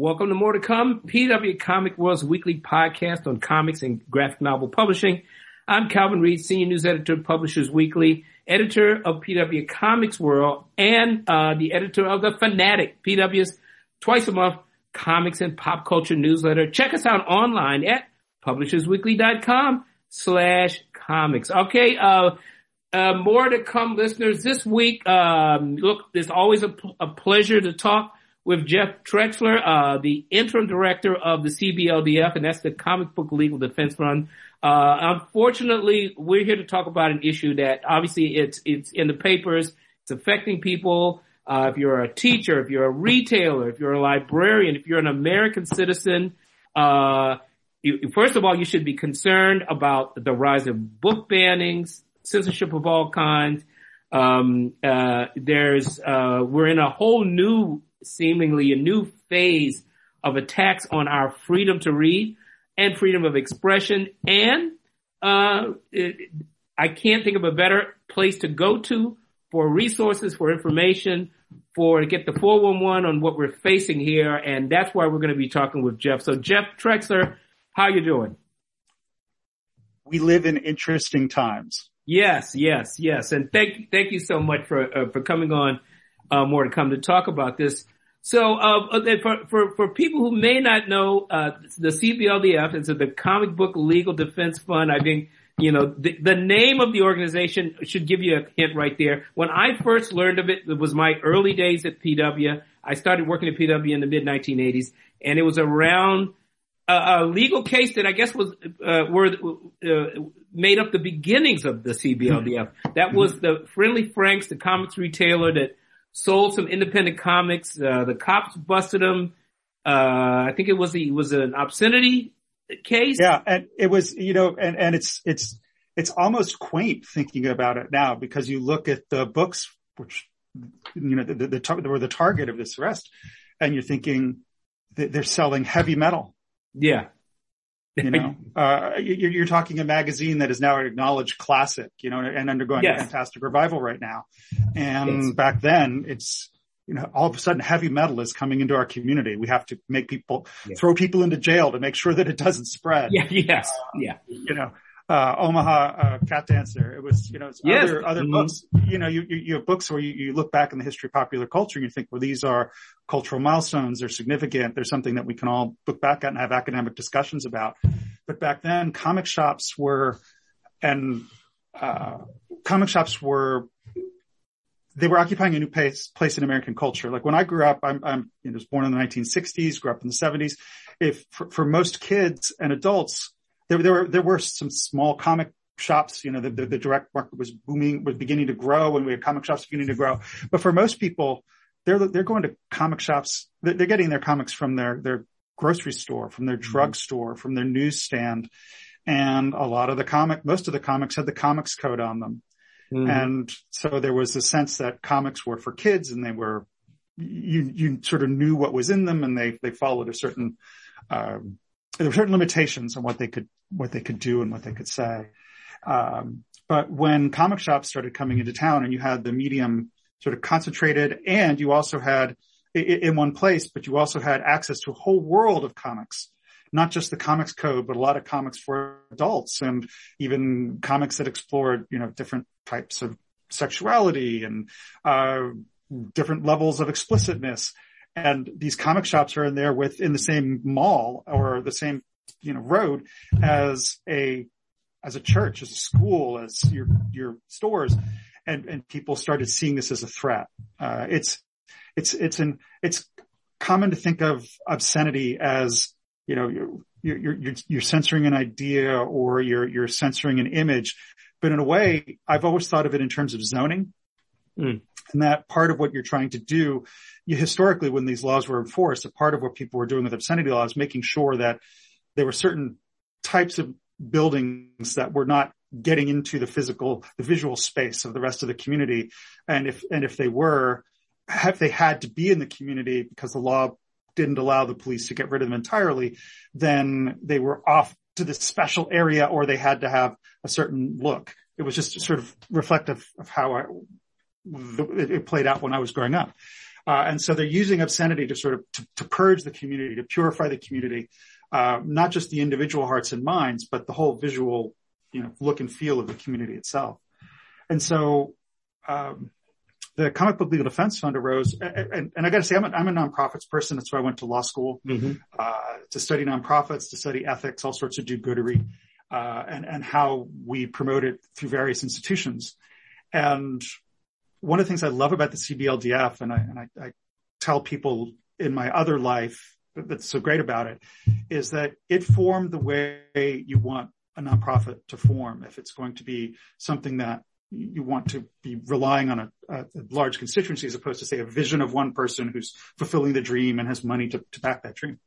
Welcome to More to Come, PW Comic World's weekly podcast on comics and graphic novel publishing. I'm Calvin Reid, Senior News Editor of Publishers Weekly, editor of PW Comics World, and uh, the editor of The Fanatic, PW's twice a month comics and pop culture newsletter. Check us out online at publishersweekly.com slash comics. Okay, uh, uh, more to come listeners this week. Um, look, it's always a, a pleasure to talk with Jeff Trexler, uh, the interim director of the CBLDF, and that's the Comic Book Legal Defense Fund. Uh, unfortunately, we're here to talk about an issue that obviously it's it's in the papers. It's affecting people. Uh, if you're a teacher, if you're a retailer, if you're a librarian, if you're an American citizen, uh, you, first of all, you should be concerned about the rise of book bannings, censorship of all kinds. Um, uh, there's uh, we're in a whole new seemingly a new phase of attacks on our freedom to read and freedom of expression. And uh, it, I can't think of a better place to go to for resources, for information, for to get the 411 on what we're facing here. And that's why we're going to be talking with Jeff. So Jeff Trexler, how you doing? We live in interesting times. Yes, yes, yes. And thank, thank you so much for, uh, for coming on uh, more to come to talk about this. So, uh, for, for, for people who may not know, uh, the CBLDF is the Comic Book Legal Defense Fund. I think, you know, the, the, name of the organization should give you a hint right there. When I first learned of it, it was my early days at PW. I started working at PW in the mid 1980s and it was around a, a legal case that I guess was, uh, were, uh, made up the beginnings of the CBLDF. That was the Friendly Franks, the comics retailer that sold some independent comics. Uh, the cops busted him. Uh, I think it was it was an obscenity case. Yeah, and it was you know, and and it's it's it's almost quaint thinking about it now because you look at the books which you know the, the, the were the target of this arrest, and you're thinking they're selling heavy metal. Yeah, you know, uh, you're, talking a magazine that is now an acknowledged classic, you know, and undergoing yes. a fantastic revival right now. And yes. back then it's, you know, all of a sudden heavy metal is coming into our community. We have to make people yes. throw people into jail to make sure that it doesn't spread. Yeah. Yes. Uh, yeah. You know, uh, Omaha uh, Cat Dancer. It was, you know, yes. other other mm-hmm. books. You know, you, you, you have books where you, you look back in the history of popular culture and you think, well, these are cultural milestones. They're significant. They're something that we can all look back at and have academic discussions about. But back then, comic shops were, and uh, comic shops were they were occupying a new place, place in American culture. Like when I grew up, I'm, I'm you know, was born in the 1960s, grew up in the 70s. If for, for most kids and adults, there, there were, there were some small comic shops, you know, the, the, the, direct market was booming, was beginning to grow and we had comic shops beginning to grow. But for most people, they're, they're going to comic shops. They're, they're getting their comics from their, their grocery store, from their mm-hmm. drugstore, from their newsstand. And a lot of the comic, most of the comics had the comics code on them. Mm-hmm. And so there was a sense that comics were for kids and they were, you, you sort of knew what was in them and they, they followed a certain, um, there were certain limitations on what they could what they could do and what they could say. Um, but when comic shops started coming into town and you had the medium sort of concentrated and you also had in one place, but you also had access to a whole world of comics, not just the comics code, but a lot of comics for adults and even comics that explored, you know, different types of sexuality and, uh, different levels of explicitness. And these comic shops are in there with in the same mall or the same you know, road as a, as a church, as a school, as your, your stores. And, and people started seeing this as a threat. Uh, it's, it's, it's an, it's common to think of obscenity as, you know, you're, you're, you're, you're censoring an idea or you're, you're censoring an image. But in a way, I've always thought of it in terms of zoning. Mm. And that part of what you're trying to do, you historically, when these laws were enforced, a part of what people were doing with obscenity laws, making sure that there were certain types of buildings that were not getting into the physical, the visual space of the rest of the community. And if, and if they were, if they had to be in the community because the law didn't allow the police to get rid of them entirely, then they were off to this special area or they had to have a certain look. It was just sort of reflective of how I, it played out when I was growing up. Uh, and so they're using obscenity to sort of to, to purge the community, to purify the community, uh, not just the individual hearts and minds, but the whole visual, you know, look and feel of the community itself. And so, um, the Comic Book Legal Defense Fund arose, and, and, and I got to say, I'm a, I'm a nonprofits person. That's why I went to law school mm-hmm. uh, to study nonprofits, to study ethics, all sorts of do-goodery, uh, and and how we promote it through various institutions. And one of the things I love about the CBLDF, and I, and I, I tell people in my other life that's so great about it, is that it formed the way you want a nonprofit to form. If it's going to be something that you want to be relying on a, a, large constituency as opposed to say a vision of one person who's fulfilling the dream and has money to, to back that dream.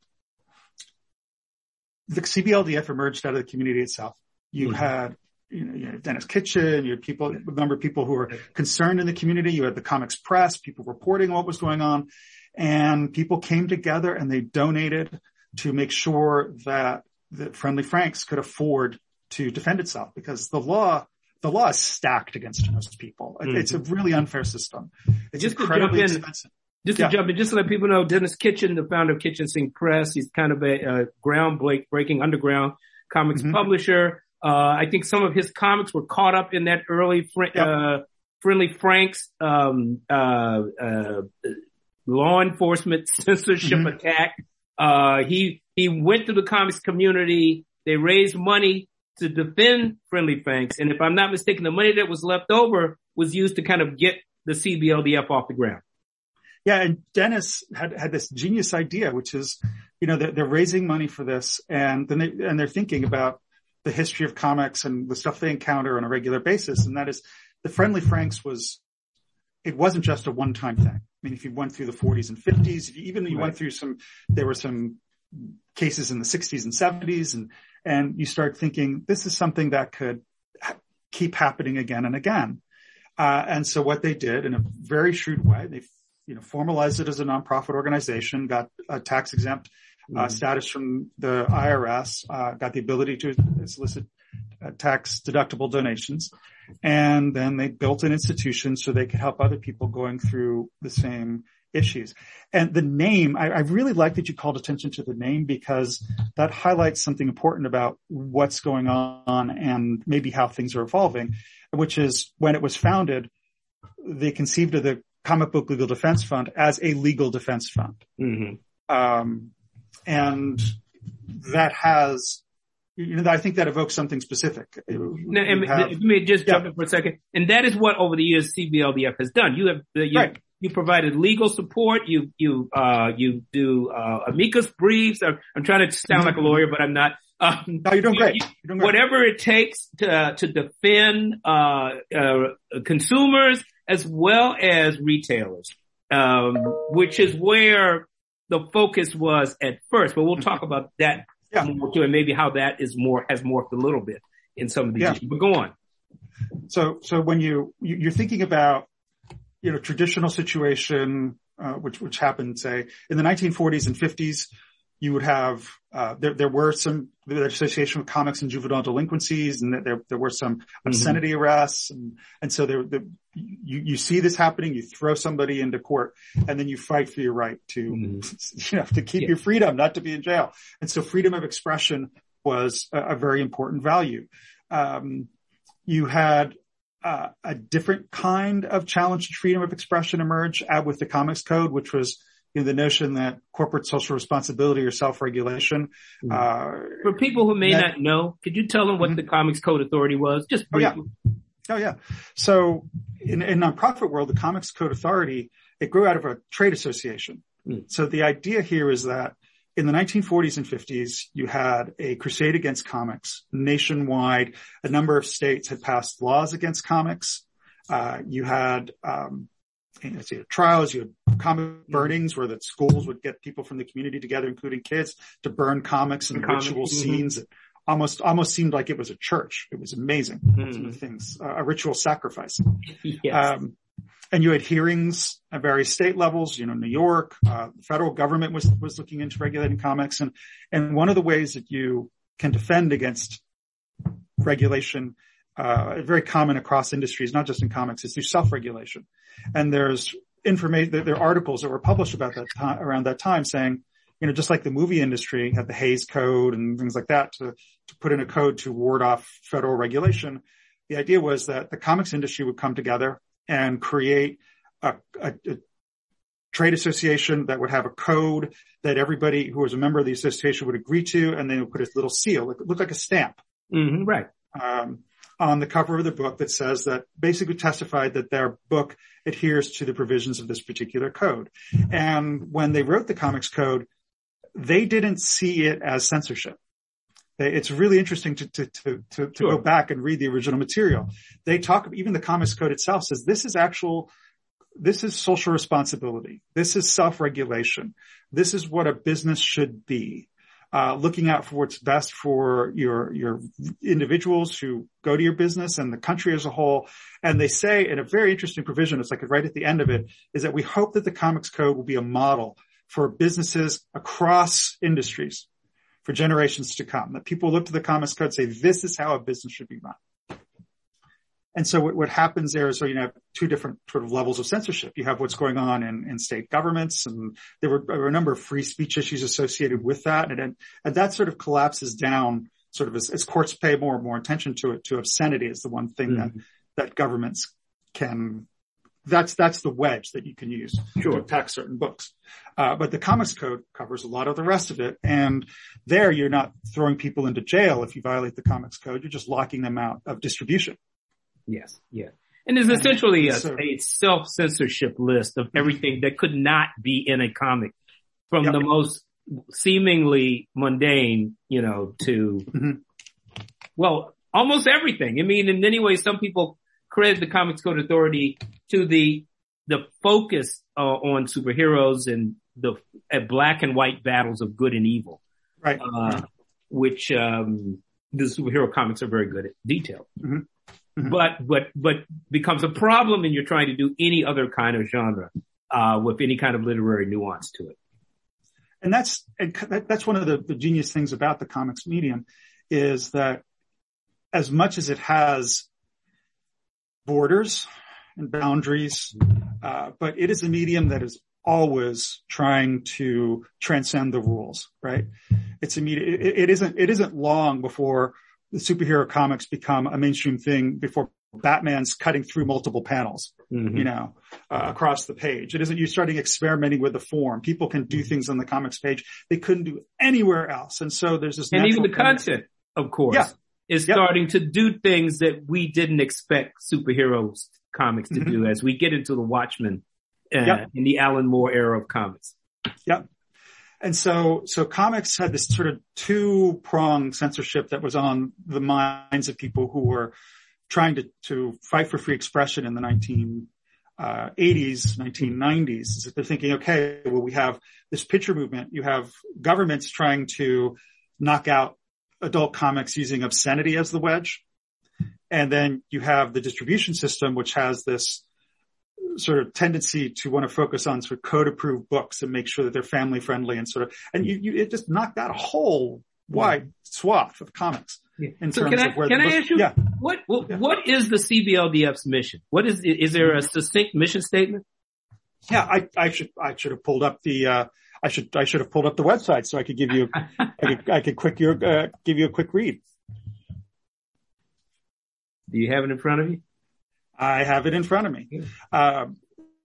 The CBLDF emerged out of the community itself. You mm-hmm. had you know, you had Denis Kitchen, you had people, a number of people who were concerned in the community. You had the comics press, people reporting what was going on and people came together and they donated to make sure that, that Friendly Franks could afford to defend itself because the law the law is stacked against most people. Mm-hmm. It's a really unfair system. It's just incredibly in, expensive. Just to jump in, just to let people know, Denis Kitchen, the founder of Kitchen Sink Press, he's kind of a, a groundbreaking underground comics mm-hmm. publisher. Uh, I think some of his comics were caught up in that early fr- yep. uh, Friendly Franks um, uh, uh law enforcement censorship mm-hmm. attack. Uh, he he went to the comics community. They raised money to defend Friendly Franks. And if I'm not mistaken, the money that was left over was used to kind of get the CBLDF off the ground. Yeah. And Denis had, had this genius idea, which is, you know, they're, they're raising money for this and then they, and they're thinking about the history of comics and the stuff they encounter on a regular basis. And that is the Friendly Franks was, it wasn't just a one-time thing. I mean, if you went through the 40s and 50s, if you, even you right. went through some, there were some cases in the 60s and 70s and and you start thinking this is something that could ha- keep happening again and again. Uh, and so what they did in a very shrewd way, they you know formalized it as a nonprofit organization, got a tax exempt mm-hmm. status from the IRS, uh, got the ability to solicit uh, tax deductible donations, and then they built an institution so they could help other people going through the same issues. And the name, I, I, really like that you called attention to the name because that highlights something important about what's going on and maybe how things are evolving, which is when it was founded, they conceived of the Comic Book Legal Defense Fund as a legal defense fund. Mm-hmm. Um, and that has you know, I think that evokes something specific. Now, and, have, let me just jump yeah. in for a second. And that is what over the years CBLDF has done. You have, you, right you provided legal support. You you uh, you do uh, amicus briefs. I'm, I'm, trying to sound like a lawyer, but I'm not. Um, no, you're doing great. You're doing great. Whatever it takes to to defend uh, uh, consumers as well as retailers, um, which is where the focus was at first. But we'll talk mm-hmm. about that yeah. more too, and maybe how that is more has morphed a little bit in some of these yeah. issues. But go on. So so when you you're thinking about you know, traditional situation, uh, which, which happened, say, in the 1940s and 50s, you would have, uh, there, there were some, the association with comics and juvenile delinquencies and there, there were some mm-hmm. obscenity mm-hmm. arrests. And, and so there, the, you, you see this happening, you throw somebody into court and then you fight for your right to, mm-hmm. you know, to keep yeah. your freedom, not to be in jail. And so freedom of expression was a, a very important value. Um, you had uh, a different kind of challenge to freedom of expression emerge out with the comics code, which was you know, the notion that corporate social responsibility or self-regulation. Mm-hmm. Uh, For people who may that, not know, could you tell them what mm-hmm. the Comics Code Authority was? Just briefly. Oh yeah. Oh yeah. So in, in nonprofit world, the Comics Code Authority, it grew out of a trade association. Mm. So the idea here is that in the 1940s and 50s, you had a crusade against comics nationwide. A number of states had passed laws against comics. Uh, you had, um, you know, trials, you had comic burnings where the schools would get people from the community together, including kids, to burn comics and ritual mm-hmm. scenes. It almost, almost seemed like it was a church. It was amazing. Mm-hmm. Some of the things, uh, a ritual sacrifice. Yes. Um, and you had hearings at various state levels, you know, New York, uh, the federal government was, was looking into regulating comics. And, and one of the ways that you can defend against regulation, uh, very common across industries, not just in comics, is through self-regulation. And there's information, there are articles that were published about that time, around that time saying, you know, just like the movie industry had the Hays Code and things like that to, to put in a code to ward off federal regulation. The idea was that the comics industry would come together and create a, a, a trade association that would have a code that everybody who was a member of the association would agree to, and then it would put a little seal, it looked like a stamp. Mm-hmm, right. Um, on the cover of the book that says that basically testified that their book adheres to the provisions of this particular code. And when they wrote the comics code, they didn't see it as censorship. It's really interesting to, to, to, to, to sure. go back and read the original material. They talk, even the comics code itself says this is actual, this is social responsibility. This is self-regulation. This is what a business should be uh, looking out for what's best for your your individuals who go to your business and the country as a whole. And they say in a very interesting provision, it's like right at the end of it, is that we hope that the Comics Code will be a model for businesses across industries for generations to come. That people look to the Comics Code and say, this is how a business should be run. And so what, what happens there is, so you have two different sort of levels of censorship. You have what's going on in, in state governments and there were, there were, a number of free speech issues associated with that. And, and that sort of collapses down sort of as, as, courts pay more and more attention to it, to obscenity is the one thing mm-hmm. that, that governments can, that's, that's the wedge that you can use sure. to attack certain books. Uh, but the comics code covers a lot of the rest of it. And there you're not throwing people into jail if you violate the comics code. You're just locking them out of distribution. Yes, yeah. And it's essentially a, a self-censorship list of everything that could not be in a comic from yep. the most seemingly mundane, you know, to, mm-hmm. well, almost everything. I mean, in many ways, some people credit the Comics Code Authority to the, the focus uh, on superheroes and the uh, black and white battles of good and evil. Right. Uh, which, um, the superhero comics are very good at detail. Mm-hmm. Mm-hmm. but but but becomes a problem when you're trying to do any other kind of genre uh, with any kind of literary nuance to it. And that's that's one of the, the genius things about the comics medium is that as much as it has borders and boundaries, uh, but it is a medium that is always trying to transcend the rules, right? It's a medium, it, it isn't, it isn't long before superhero comics become a mainstream thing before Batman's cutting through multiple panels, mm-hmm. you know, uh, across the page. It isn't you starting experimenting with the form. People can do mm-hmm. things on the comics page they couldn't do anywhere else. And so there's this, and even the content, of course, yeah. is yep. starting to do things that we didn't expect superheroes comics to mm-hmm. do as we get into the Watchmen uh, yep. in the Alan Moore era of comics. Yep. And so, so comics had this sort of two prong censorship that was on the minds of people who were trying to, to fight for free expression in the 1980s, uh, 1990s. Is that they're thinking, okay, well, we have this picture movement. You have governments trying to knock out adult comics using obscenity as the wedge. And then you have the distribution system, which has this sort of tendency to want to focus on sort of code approved books and make sure that they're family friendly and sort of, and you, you it just knocked out a whole wide swath of comics. Yeah. In so terms can I, of where can I ask you, yeah. what, what, yeah. what is the CBLDF's mission? What is, is there a succinct mission statement? Yeah, I, I should, I should have pulled up the, uh, I should, I should have pulled up the website so I could give you, I could, I could quick your, uh, give you a quick read. Do you have it in front of you? I have it in front of me. Um,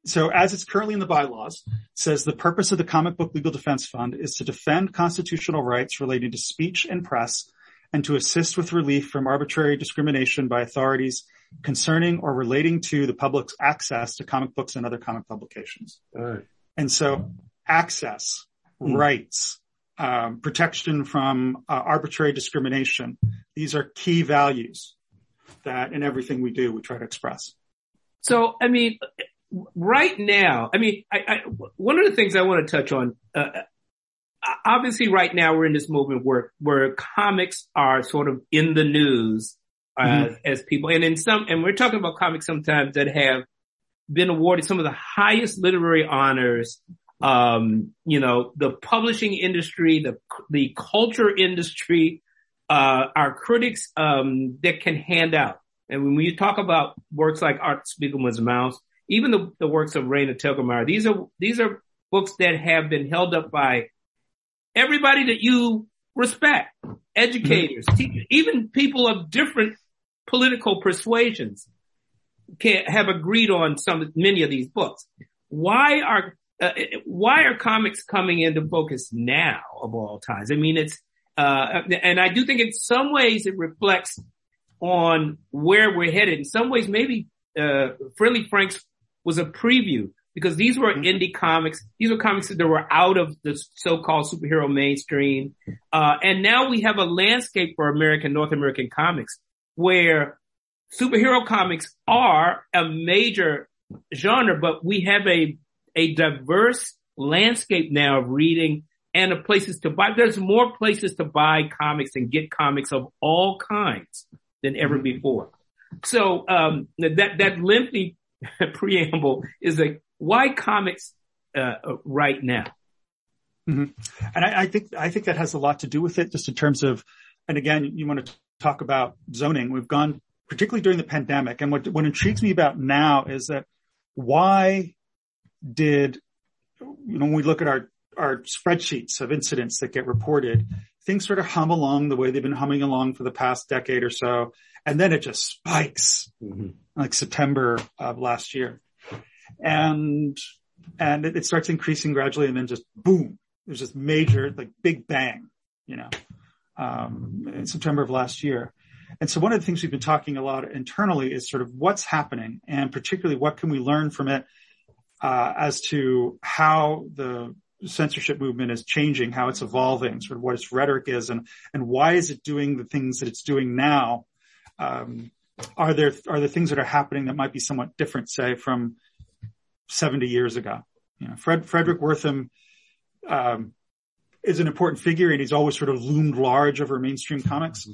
so as it's currently in the bylaws, says the purpose of the comic book legal defense fund is to defend constitutional rights relating to speech and press and to assist with relief from arbitrary discrimination by authorities concerning or relating to the public's access to comic books and other comic publications. Right. And so access, hmm. rights, um, protection from uh, arbitrary discrimination. These are key values that in everything we do, we try to express. So, I mean, right now, I mean, I, I, one of the things I want to touch on, uh, obviously right now we're in this movement where, where comics are sort of in the news, uh, mm-hmm. as people, and in some, and we're talking about comics sometimes that have been awarded some of the highest literary honors um, you know, the publishing industry, the the culture industry, uh, our critics um, that can hand out. And when you talk about works like Art Spiegelman's Maus, even the, the works of Raina Telgemeier. These are, these are books that have been held up by everybody that you respect, educators, mm-hmm. teachers, even people of different political persuasions can have agreed on some, many of these books. Why are, uh, why are comics coming into focus now of all times? I mean, it's, uh, and I do think in some ways it reflects on where we're headed. In some ways, maybe, uh, Friendly Franks was a preview because these were mm-hmm. indie comics. These were comics that were out of the so-called superhero mainstream. Uh, and now we have a landscape for American, North American comics where superhero comics are a major genre, but we have a, a diverse landscape now of reading and of places to buy. There's more places to buy comics and get comics of all kinds than ever mm-hmm. before. So, um, that, that lengthy preamble is a why comics uh, right now? Mm-hmm. And I, I, think I think that has a lot to do with it, just in terms of, and again, you want to talk about zoning. We've gone particularly during the pandemic, and what what intrigues me about now is that why did you know when we look at our our spreadsheets of incidents that get reported, things sort of hum along the way they've been humming along for the past decade or so, and then it just spikes mm-hmm. like September of last year and and it, it starts increasing gradually, and then just boom, there's this major like big bang, you know, um, in September of last year. And so one of the things we've been talking a lot internally is sort of what's happening, and particularly what can we learn from it uh, as to how the censorship movement is changing, how it's evolving, sort of what its rhetoric is, and and why is it doing the things that it's doing now? Um, are there are there things that are happening that might be somewhat different, say, from 70 years ago. You know, Fred, Fredric Wertham, um, is an important figure and he's always sort of loomed large over mainstream comics,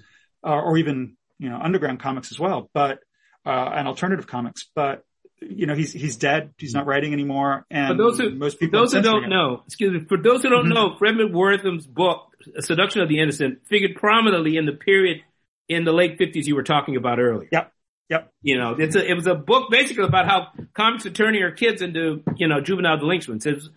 uh, or even, you know, underground comics as well, but, uh, and alternative comics, but, you know, he's, he's dead. He's not writing anymore. And for those who, most people, those who don't him. know, excuse me, for those who don't mm-hmm. know, Fredric Wertham's book, Seduction of the Innocent, figured prominently in the period in the late fifties you were talking about earlier. Yep. Yep. You know, it's a, it was a book basically about how comics are turning your kids into, you know, juvenile delinquents. It's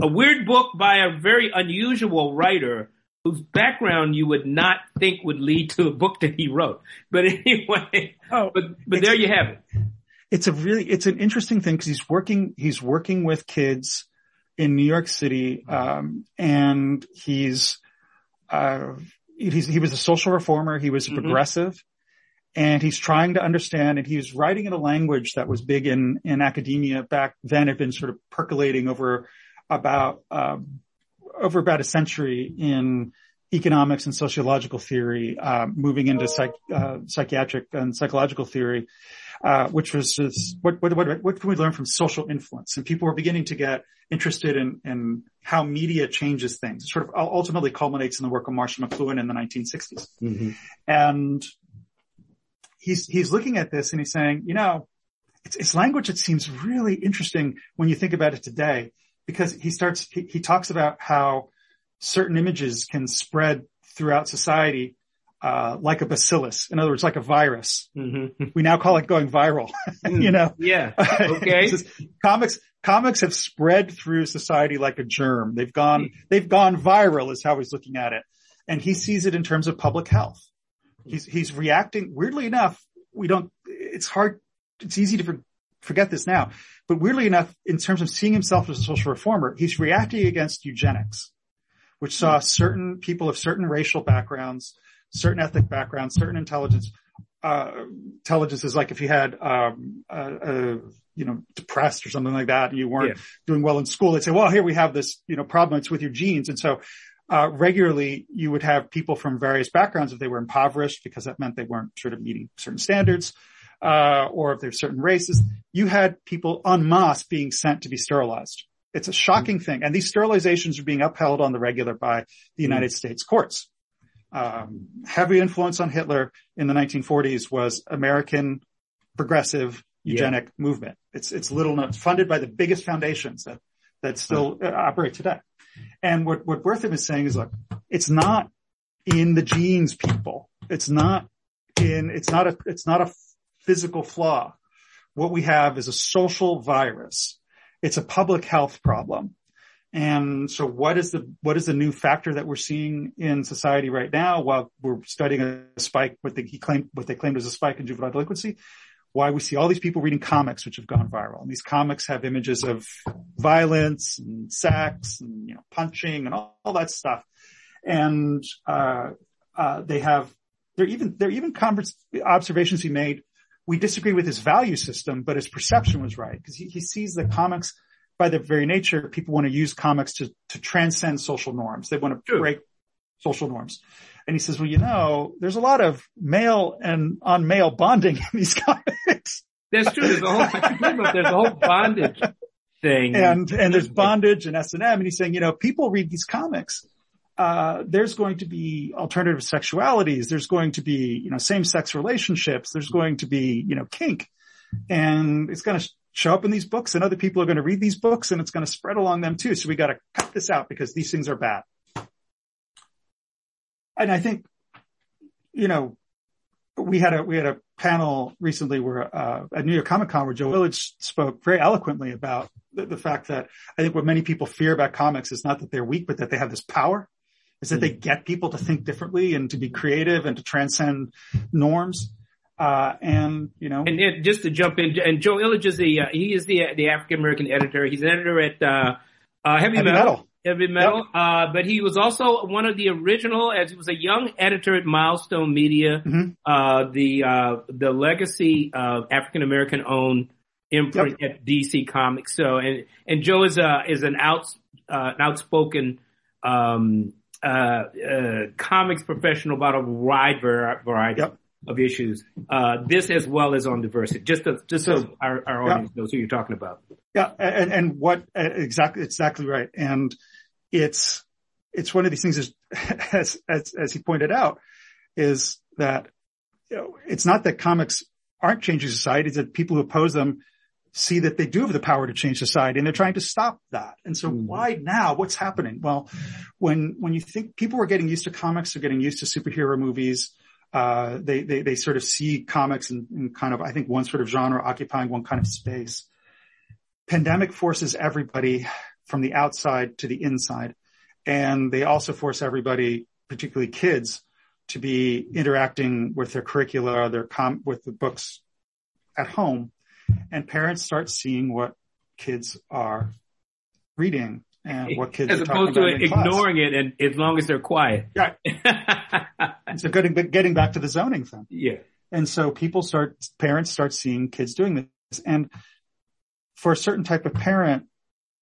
a weird book by a very unusual writer whose background you would not think would lead to a book that he wrote. But anyway, oh, but, but there you have it. It's a really, it's an interesting thing because he's working, he's working with kids in New York City, um, and he's, uh, he's, he was a social reformer. He was a mm-hmm. progressive and he's trying to understand and he's writing in a language that was big in, in academia back then had been sort of percolating over about, um, over about a century in economics and sociological theory, uh, moving into psych, uh, psychiatric and psychological theory, uh, which was just, what, what, what, what can we learn from social influence? And people were beginning to get interested in, in how media changes things. It sort of ultimately culminates in the work of Marshall McLuhan in the 1960s. Mm-hmm. And he's, he's looking at this and he's saying, you know, it's, it's language that seems really interesting when you think about it today because he starts, he, he talks about how certain images can spread throughout society uh, like a bacillus. In other words, like a virus. Mm-hmm. We now call it going viral. you know? Yeah. Okay. comics, comics have spread through society like a germ. They've gone, they've gone viral is how he's looking at it. And he sees it in terms of public health. He's, he's reacting, weirdly enough, we don't, it's hard, it's easy to for, forget this now, but weirdly enough, in terms of seeing himself as a social reformer, he's reacting against eugenics, which saw certain people of certain racial backgrounds, certain ethnic backgrounds, certain intelligence, uh, intelligence is like if you had, um, uh, you know, depressed or something like that and you weren't yeah. doing well in school, they'd say, well, here we have this, you know, problem. It's with your genes. And so uh, regularly you would have people from various backgrounds if they were impoverished because that meant they weren't sort of meeting certain standards, uh, or if there's certain races, you had people en masse being sent to be sterilized. It's a shocking thing. And these sterilizations are being upheld on the regular by the United mm. States courts. Um, heavy influence on Hitler in the 1940s was American progressive eugenic yeah. movement. It's, it's little known, it's funded by the biggest foundations that, that still uh, operate today. And what, what Wertham is saying is, look, it's not in the genes, people. It's not in, it's not a, it's not a physical flaw. what we have is a social virus. It's a public health problem. And so what is the, what is the new factor that we're seeing in society right now while we're studying a spike, what they, he claimed, what they claimed was a spike in juvenile delinquency? Why we see all these people reading comics which have gone viral. And these comics have images of violence and sex and, you know, punching and all, all that stuff. And, uh, uh, they have, there even, there even converse, observations he made. We disagree with his value system, but his perception was right because he, he sees the comics by their very nature, people want to use comics to, to transcend social norms. They want to True. break social norms. And he says, well, you know, there's a lot of male and on male bonding in these comics. That's true. There's a whole, there's a whole bondage thing. And, and there's bondage and S&M. And he's saying, you know, people read these comics. Uh, there's going to be alternative sexualities. There's going to be, you know, same sex relationships. There's going to be, you know, kink and it's going to show up in these books and other people are going to read these books and it's going to spread along them too. So we got to cut this out because these things are bad. And I think, you know, we had a, we had a panel recently where, uh, at New York Comic Con where Joe Illidge spoke very eloquently about the, the, fact that I think what many people fear about comics is not that they're weak, but that they have this power is that mm-hmm. they get people to think differently and to be creative and to transcend norms. Uh, and you know, and, just to jump in, and Joe Illidge is the uh, he is the the African American editor. He's an editor at uh, uh Heavy, Heavy Metal. Metal. Heavy Metal. Yep. Uh, but he was also one of the original, as he was a young editor at Milestone Media, mm-hmm. uh, the uh, the legacy of African American owned imprint yep. at DC Comics. So, and and Joe is a is an out uh, an outspoken um, uh, uh, comics professional about a wide variety. Yep of issues, uh, this as well as on diversity, just to, just so our, our audience yeah. knows who you're talking about. Yeah. And, and what exactly, exactly right. And it's, it's one of these things as, as, as he pointed out is that, you know, it's not that comics aren't changing society, it's that people who oppose them see that they do have the power to change society and they're trying to stop that. And so mm-hmm. why now? What's happening? Well, when, when you think people were getting used to comics, they're getting used to superhero movies, uh, they, they, they sort of see comics in kind of, I think one sort of genre occupying one kind of space. Pandemic forces everybody from the outside to the inside. And they also force everybody, particularly kids, to be interacting with their curricula, their com, with the books at home. And parents start seeing what kids are reading and what kids as opposed to ignoring class. it and as long as they're quiet. Yeah. so getting getting back to the zoning thing. Yeah. And so people start parents start seeing kids doing this and for a certain type of parent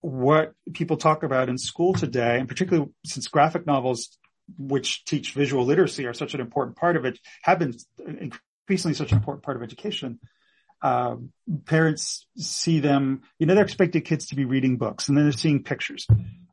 what people talk about in school today and particularly since graphic novels which teach visual literacy are such an important part of it have been increasingly such an important part of education uh, parents see them, you know, they're expecting kids to be reading books and then they're seeing pictures.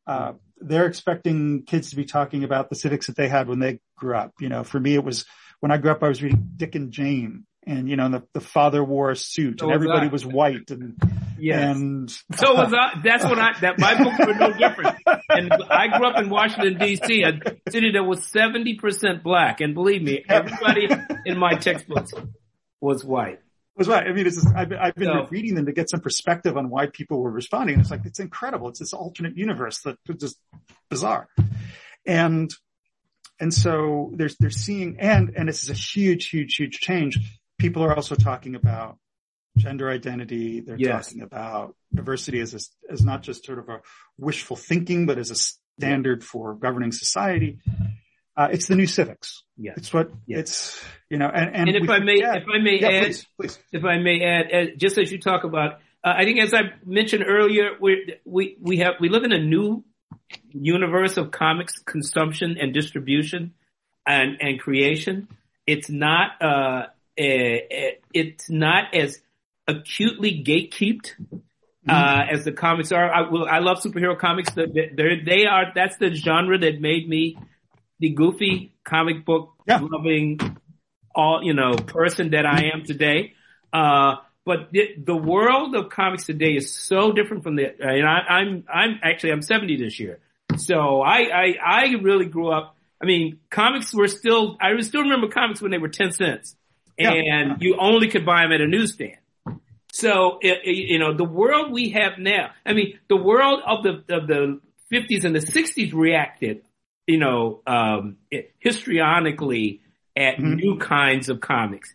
Uh, they're expecting kids to be talking about the civics that they had when they grew up. You know, for me, it was when I grew up, I was reading Dick and Jane and, you know, the, the father wore a suit so and everybody was, was white and, yes. and so was I, that's what I, that my books were no different. And I grew up in Washington DC, a city that was 70% black. And believe me, everybody in my textbooks was white was right. I mean, it's just, I've, I've been reading them to get some perspective on why people were responding. And it's like, it's incredible. It's this alternate universe that just bizarre. And, and so there's, they're seeing, and, and this is a huge, huge, huge change. People are also talking about gender identity. They're yes. talking about diversity as a, as not just sort of a wishful thinking, but as a standard for governing society. Uh, it's the new civics. Yeah. It's what it's, you know, and, and, and if I may, if I may yeah, add, please, please. if I may add, just as you talk about, uh, I think as I mentioned earlier, we, we, we have, we live in a new universe of comics consumption and distribution and, and creation. It's not, uh, a, it's not as acutely gatekeeped uh, mm-hmm. as the comics are. I will, I love superhero comics. They're, they are, that's the genre that made me the goofy comic book yeah. loving all, you know, person that I am today. Uh, but the, the, world of comics today is so different from the, and I, I'm, I'm actually, I'm 70 this year. So I, I, I really grew up. I mean, comics were still, I still remember comics when they were 10 cents and yeah. you only could buy them at a newsstand. So, you know, the world we have now, I mean, the world of the, of the 50s and the 60s reacted, you know, um, histrionically at mm-hmm. new kinds of comics.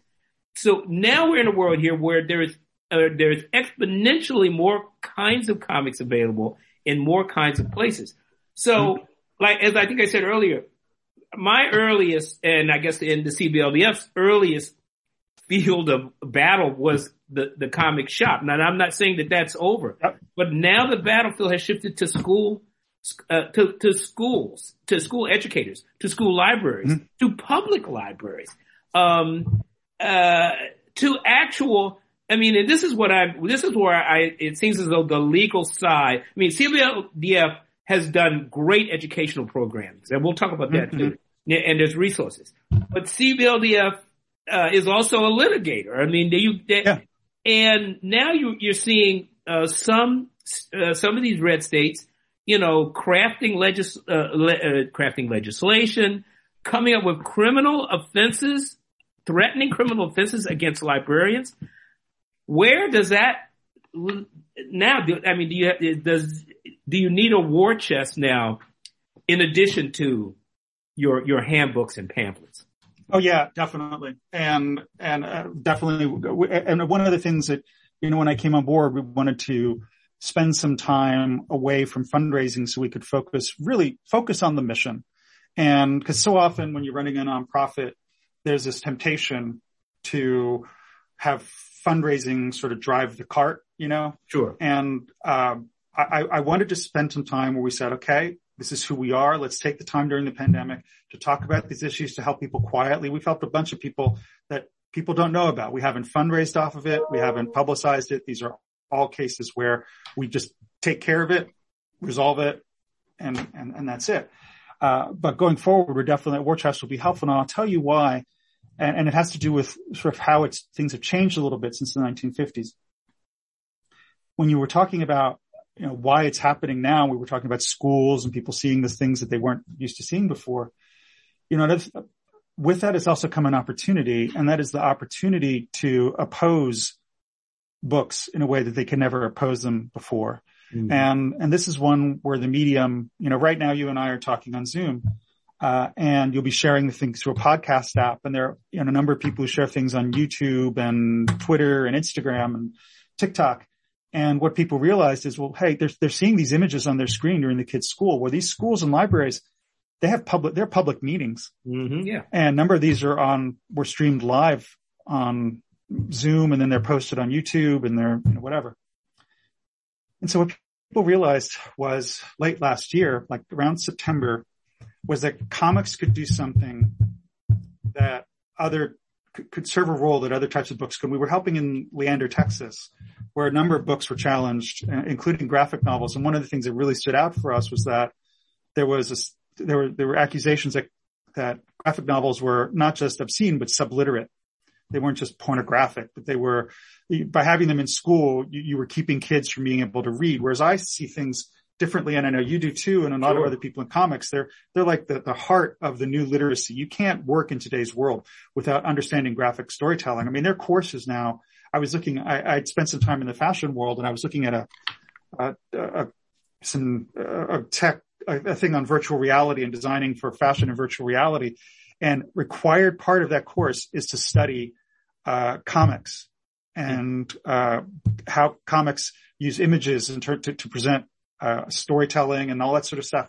So now we're in a world here where there is, uh, there's exponentially more kinds of comics available in more kinds of places. So, mm-hmm. like, as I think I said earlier, my earliest, and I guess in the CBLDF's earliest field of battle was the, the comic shop. Now, I'm not saying that that's over, but now the battlefield has shifted to school, uh, to, to schools, to school educators, to school libraries, mm-hmm. to public libraries, um, uh, to actual, I mean, and this is what I, this is where I, it seems as though the legal side, I mean, CBLDF has done great educational programs, and we'll talk about that mm-hmm. too. And there's resources, but CBLDF uh, is also a litigator. I mean, you, they, yeah. and now you, you're seeing uh, some uh, some of these red states, you know, crafting legis uh, le- uh, crafting legislation, coming up with criminal offenses, threatening criminal offenses against librarians. Where does that now? Do, I mean, do you does do you need a war chest now, in addition to your your handbooks and pamphlets? Oh yeah, definitely, and and uh, definitely. And one of the things that you know when I came on board, we wanted to spend some time away from fundraising so we could focus really focus on the mission. And because so often when you're running a nonprofit, there's this temptation to have fundraising sort of drive the cart, you know? Sure. And, um, I, I wanted to spend some time where we said, okay, this is who we are. Let's take the time during the pandemic to talk about these issues to help people quietly. We've helped a bunch of people that people don't know about. We haven't fundraised off of it. We haven't publicized it. These are all cases where we just take care of it, resolve it, and, and, and that's it. Uh, but going forward, we're definitely, War Chest will be helpful. And I'll tell you why. And, and it has to do with sort of how it's, things have changed a little bit since the 1950s. When you were talking about you know, why it's happening now. We were talking about schools and people seeing the things that they weren't used to seeing before. You know, with that has also come an opportunity and that is the opportunity to oppose books in a way that they can never oppose them before. Mm-hmm. And, and this is one where the medium, you know, right now you and I are talking on Zoom. Uh, and you'll be sharing the things through a podcast app. And there are you know, a number of people who share things on YouTube and Twitter and Instagram and TikTok. And what people realized is, well, hey, they're, they're seeing these images on their screen during the kids' school. Where these schools and libraries, they have public, they're public meetings. Mm-hmm, yeah. And a number of these are on, were streamed live on Zoom and then they're posted on YouTube and they're, you know, whatever. And so what people realized was late last year, like around September, was that comics could do something that other could serve a role that other types of books could. We were helping in Leander, Texas, where a number of books were challenged, uh, including graphic novels. And one of the things that really stood out for us was that there was a, there were there were accusations that that graphic novels were not just obscene but subliterate. They weren't just pornographic, but they were by having them in school, you, you were keeping kids from being able to read. Whereas I see things differently. And I know you do too. And a lot sure. of other people in comics, they're, they're like the, the heart of the new literacy. You can't work in today's world without understanding graphic storytelling. I mean, there are courses now. I was looking, I, I'd spent some time in the fashion world and I was looking at a, a, a some, a tech, a, thing on virtual reality and designing for fashion and virtual reality. And required part of that course is to study, uh, comics and, uh, how comics use images and to, to, to present uh, storytelling and all that sort of stuff.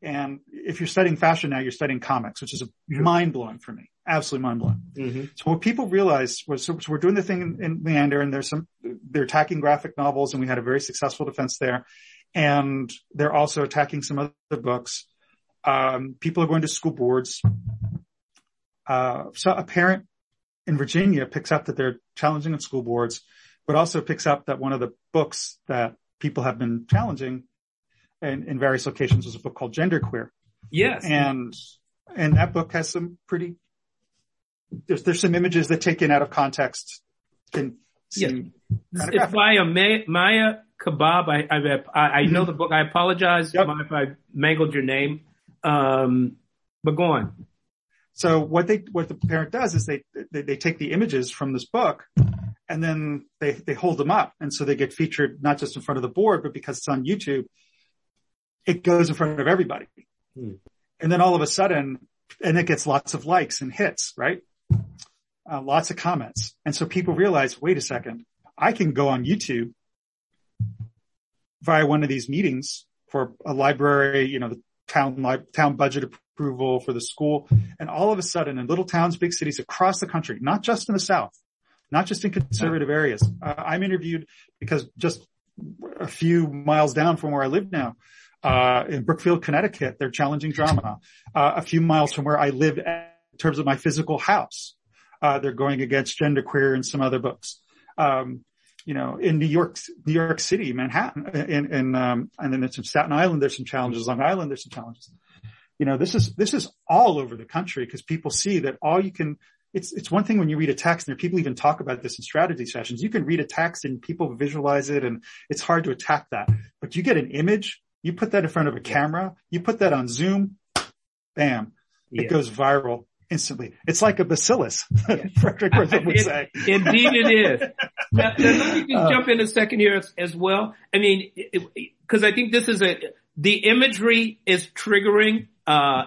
And if you're studying fashion now, you're studying comics, which is mind blowing for me. Absolutely mind blowing. Mm-hmm. So what people realized was, so, so, we're doing the thing in, in Leander and there's some, they're attacking graphic novels and we had a very successful defense there. And they're also attacking some other books. Um, people are going to school boards. Uh, so a parent in Virginia picks up that they're challenging at school boards, but also picks up that one of the books that people have been challenging and in various locations was a book called Genderqueer. Yes. And, and that book has some pretty, there's, there's some images that taken out of context can seem yeah. It's by a Maya Kebab. I, I, I know the book. I apologize yep. if I mangled your name. Um, but go on. So what they, what the parent does is they, they, they take the images from this book and then they, they hold them up. And so they get featured not just in front of the board, but because it's on YouTube, it goes in front of everybody. Hmm. And then all of a sudden, and it gets lots of likes and hits, right? Uh, lots of comments. And so people realize, wait a second, I can go on YouTube via one of these meetings for a library, you know, the town, li- town budget approval for the school. And all of a sudden in little towns, big cities across the country, not just in the South, not just in conservative areas. Uh, I'm interviewed because just a few miles down from where I live now, uh, in Brookfield, Connecticut, they're challenging drama. Uh, a few miles from where I live in terms of my physical house, uh, they're going against genderqueer and some other books. Um, you know, in New York, New York City, Manhattan, in, in um, and then it's in Staten Island, there's some challenges. Long Island, there's some challenges. You know, this is, this is all over the country because people see that all you can, it's, it's one thing when you read a text and there people even talk about this in strategy sessions. You can read a text and people visualize it and it's hard to attack that, but you get an image, you put that in front of a camera, you put that on Zoom, bam, it yeah. goes viral instantly. It's like a bacillus, yeah. Frederick Griffin would it, say. Indeed it is. now, now, let me just uh, jump in a second here as, as well. I mean, because I think this is a, the imagery is triggering, uh,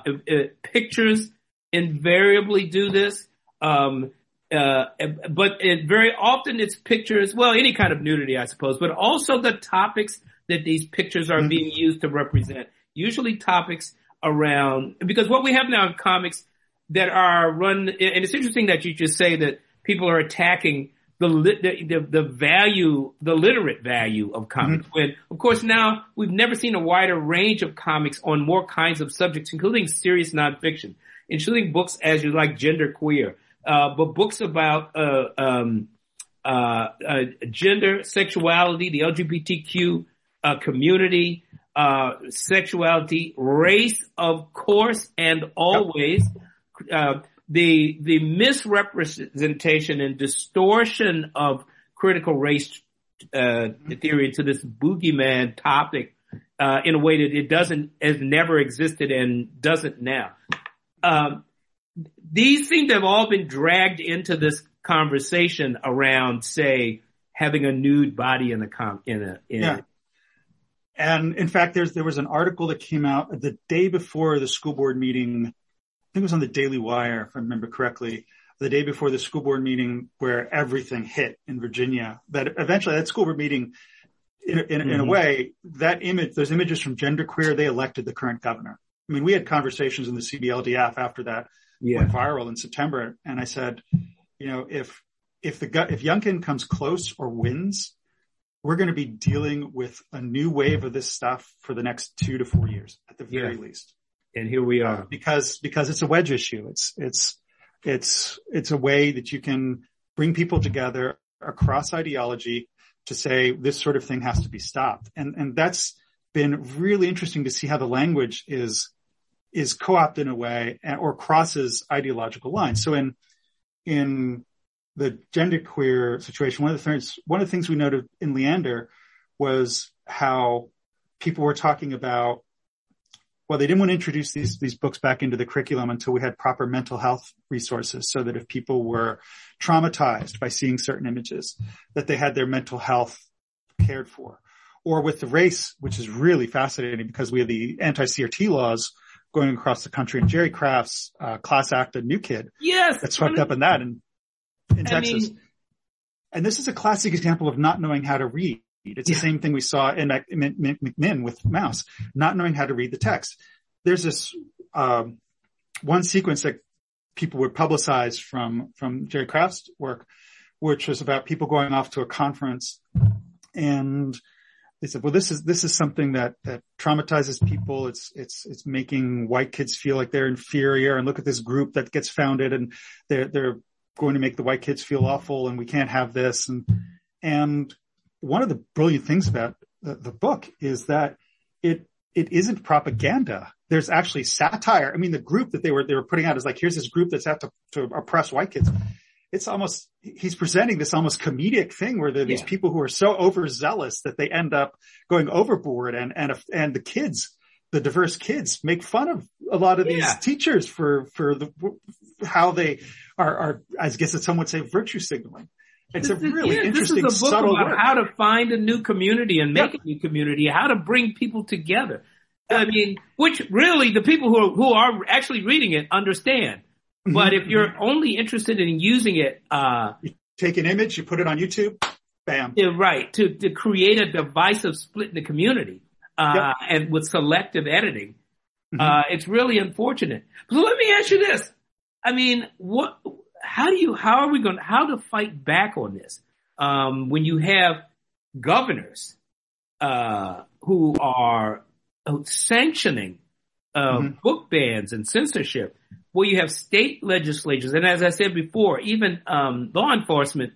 pictures invariably do this. Um, uh, but it, very often it's pictures, well, any kind of nudity, I suppose, but also the topics that these pictures are mm-hmm. being used to represent. Usually topics around, because what we have now in comics that are run, and it's interesting that you just say that people are attacking the, the, the value, the literate value of comics. Mm-hmm. When, of course, now we've never seen a wider range of comics on more kinds of subjects, including serious nonfiction, including books as you like gender queer, uh, but books about, uh, um, uh, uh gender, sexuality, the LGBTQ, uh, community, uh, sexuality, race, of course, and always, Uh, the, the misrepresentation and distortion of critical race, uh, theory to this boogeyman topic, uh, in a way that it doesn't, has never existed and doesn't now. Um, these seem to have all been dragged into this conversation around, say, having a nude body in a com in a in yeah. And in fact, there's there was an article that came out the day before the school board meeting. I think it was on the Daily Wire, if I remember correctly. The day before the school board meeting, where everything hit in Virginia. That eventually, that school board meeting, in, in, mm-hmm. in a mm-hmm. way, that image, those images from genderqueer, they elected the current governor. I mean, we had conversations in the CBLDF after that yeah. went viral in September. And I said, you know, if, if the, if Youngkin comes close or wins, we're going to be dealing with a new wave of this stuff for the next two to four years at the very yeah. least. And here we are. because, because it's a wedge issue. It's, it's, it's, it's a way that you can bring people together across ideology to say this sort of thing has to be stopped. And, and that's been really interesting to see how the language is is co-opted in a way or crosses ideological lines. So in, in the genderqueer situation, one of the things, one of the things we noted in Leander was how people were talking about, well, they didn't want to introduce these, these books back into the curriculum until we had proper mental health resources so that if people were traumatized by seeing certain images, that they had their mental health cared for. Or with the race, which is really fascinating because we have the anti-CRT laws going across the country and Jerry Craft's uh, class act, a new kid. Yes. That's swept up in that in, in Texas. Mean, and this is a classic example of not knowing how to read. It's the same thing we saw in McMinn with Maus, not knowing how to read the text. There's this, um, one sequence that people would publicize from, from Jerry Craft's work, which was about people going off to a conference and they said, well, this is, this is something that, that traumatizes people. It's, it's, it's making white kids feel like they're inferior and look at this group that gets founded and they're, they're going to make the white kids feel awful and we can't have this. And, and one of the brilliant things about the, the book is that it, it isn't propaganda. There's actually satire. I mean, the group that they were, they were putting out is like, here's this group that's out to, to oppress white kids it's almost he's presenting this almost comedic thing where there are these yeah. people who are so overzealous that they end up going overboard and and and the kids the diverse kids make fun of a lot of these teachers for for the how they are are I guess that some would say virtue signaling It's this a really yeah, interesting, this is a book about work. how to find a new community and make yep. a new community, how to bring people together. I mean, which really the people who are, who are actually reading it understand. Mm-hmm. But if you're only interested in using it, uh, you take an image, you put it on YouTube, bam. Yeah, right. To, to create a divisive split in the community, uh, yep. and with selective editing, mm-hmm. uh, it's really unfortunate. So let me ask you this. I mean, what, how do you, how are we going, how to fight back on this? Um, when you have governors, uh, who are sanctioning, uh, mm-hmm. book bans and censorship, where you have state legislatures, and as I said before, even, um, law enforcement,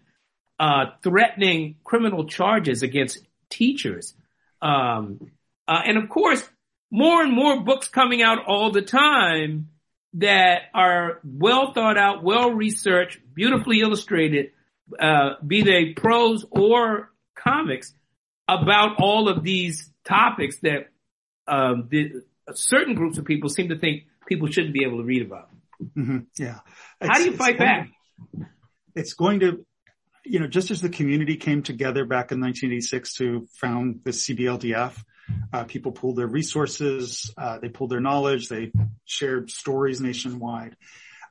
uh, threatening criminal charges against teachers. Um, uh, and of course, more and more books coming out all the time that are well thought out, well researched, beautifully illustrated, uh, be they prose or comics about all of these topics that um, the, certain groups of people seem to think people shouldn't be able to read about. Mm-hmm. Yeah. How do you fight back? it's going to, you know, just as the community came together back in 1986 to found the CBLDF, uh, people pooled their resources, uh, they pulled their knowledge, they shared stories nationwide.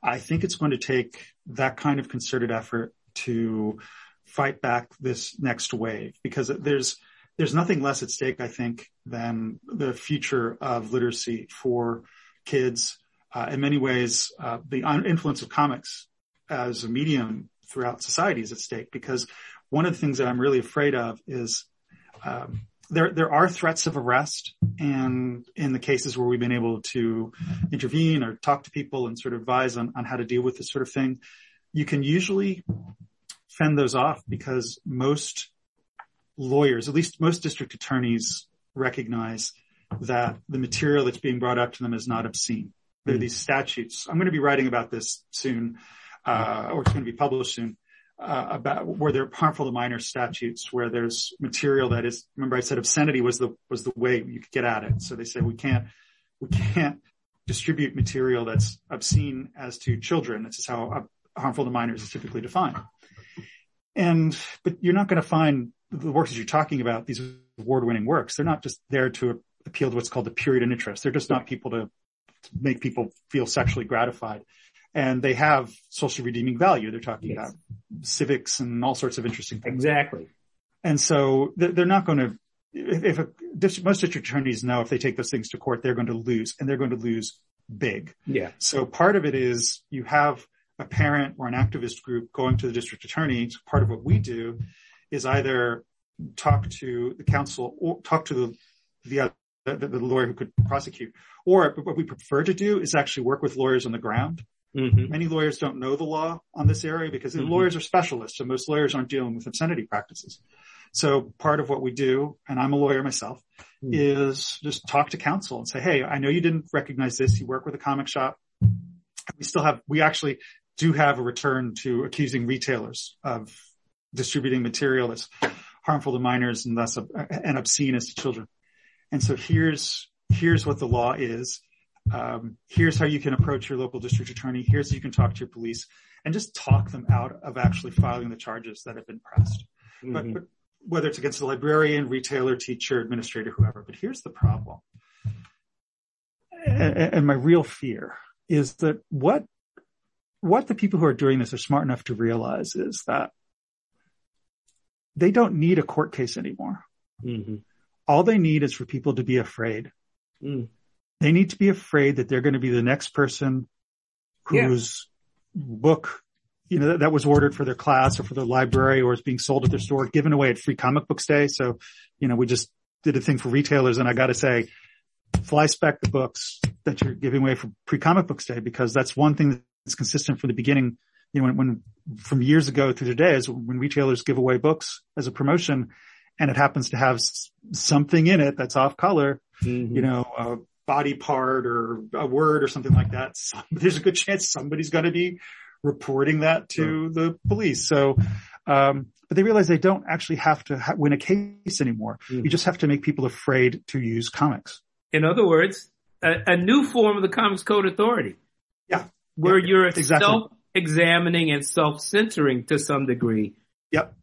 I think it's going to take that kind of concerted effort to fight back this next wave because there's there's nothing less at stake, I think, than the future of literacy for kids. Uh, in many ways, uh, the influence of comics as a medium throughout society is at stake because one of the things that I'm really afraid of is um, there there are threats of arrest, and in the cases where we've been able to intervene or talk to people and sort of advise on, on how to deal with this sort of thing, you can usually fend those off because most lawyers, at least most district attorneys, recognize that the material that's being brought up to them is not obscene. There are hmm. these statutes. I'm going to be writing about this soon, uh, or it's going to be published soon uh, about where they're harmful to minors statutes, where there's material that is. Remember, I said obscenity was the was the way you could get at it. So they say we can't we can't distribute material that's obscene as to children. This is how harmful to minors is typically defined. And but you're not going to find the works that you're talking about. These award-winning works. They're not just there to appeal to what's called the period of interest. They're just not people to, to make people feel sexually gratified and they have social redeeming value. They're talking yes. about civics and all sorts of interesting things. Exactly. And so they're not going to, if, a, most district attorneys know if they take those things to court, they're going to lose and they're going to lose big. Yeah. So part of it is you have a parent or an activist group going to the district attorney. Part of what we do is either talk to the counsel or talk to the, the, the, the lawyer who could prosecute. Or what we prefer to do is actually work with lawyers on the ground Mm-hmm. Many lawyers don't know the law on this area because mm-hmm. lawyers are specialists and most lawyers aren't dealing with obscenity practices. So part of what we do, and I'm a lawyer myself, mm-hmm. is just talk to counsel and say, Hey, I know you didn't recognize this. You work with a comic shop. We still have, we actually do have a return to accusing retailers of distributing material that's harmful to minors and thus and obscene as to children. And so here's, here's what the law is um, here's how you can approach your local district attorney. Here's how you can talk to your police and just talk them out of actually filing the charges that have been pressed. Mm-hmm. But, but whether it's against a librarian, retailer, teacher, administrator, whoever. But here's the problem. And, and my real fear is that what, what the people who are doing this are smart enough to realize is that they don't need a court case anymore. Mm-hmm. All they need is for people to be afraid. Mm. They need to be afraid that they're going to be the next person whose yeah. book, you know, that, that, was ordered for their class or for their library or is being sold at their store, given away at free comic books day. So, you know, we just did a thing for retailers and I got to say, fly spec the books that you're giving away for pre comic books day because that's one thing that's consistent from the beginning. You know, when, when from years ago through today is when retailers give away books as a promotion and it happens to have something in it that's off color, mm-hmm. you know, uh, body part or a word or something like that, some, there's a good chance somebody's going to be reporting that to the police. So, um, but they realize they don't actually have to ha- win a case anymore. Mm. You just have to make people afraid to use comics. In other words, a, a new form of the Comics Code Authority. Yeah. Where yeah, you're exactly. self-examining and self-censoring to some degree. Yep.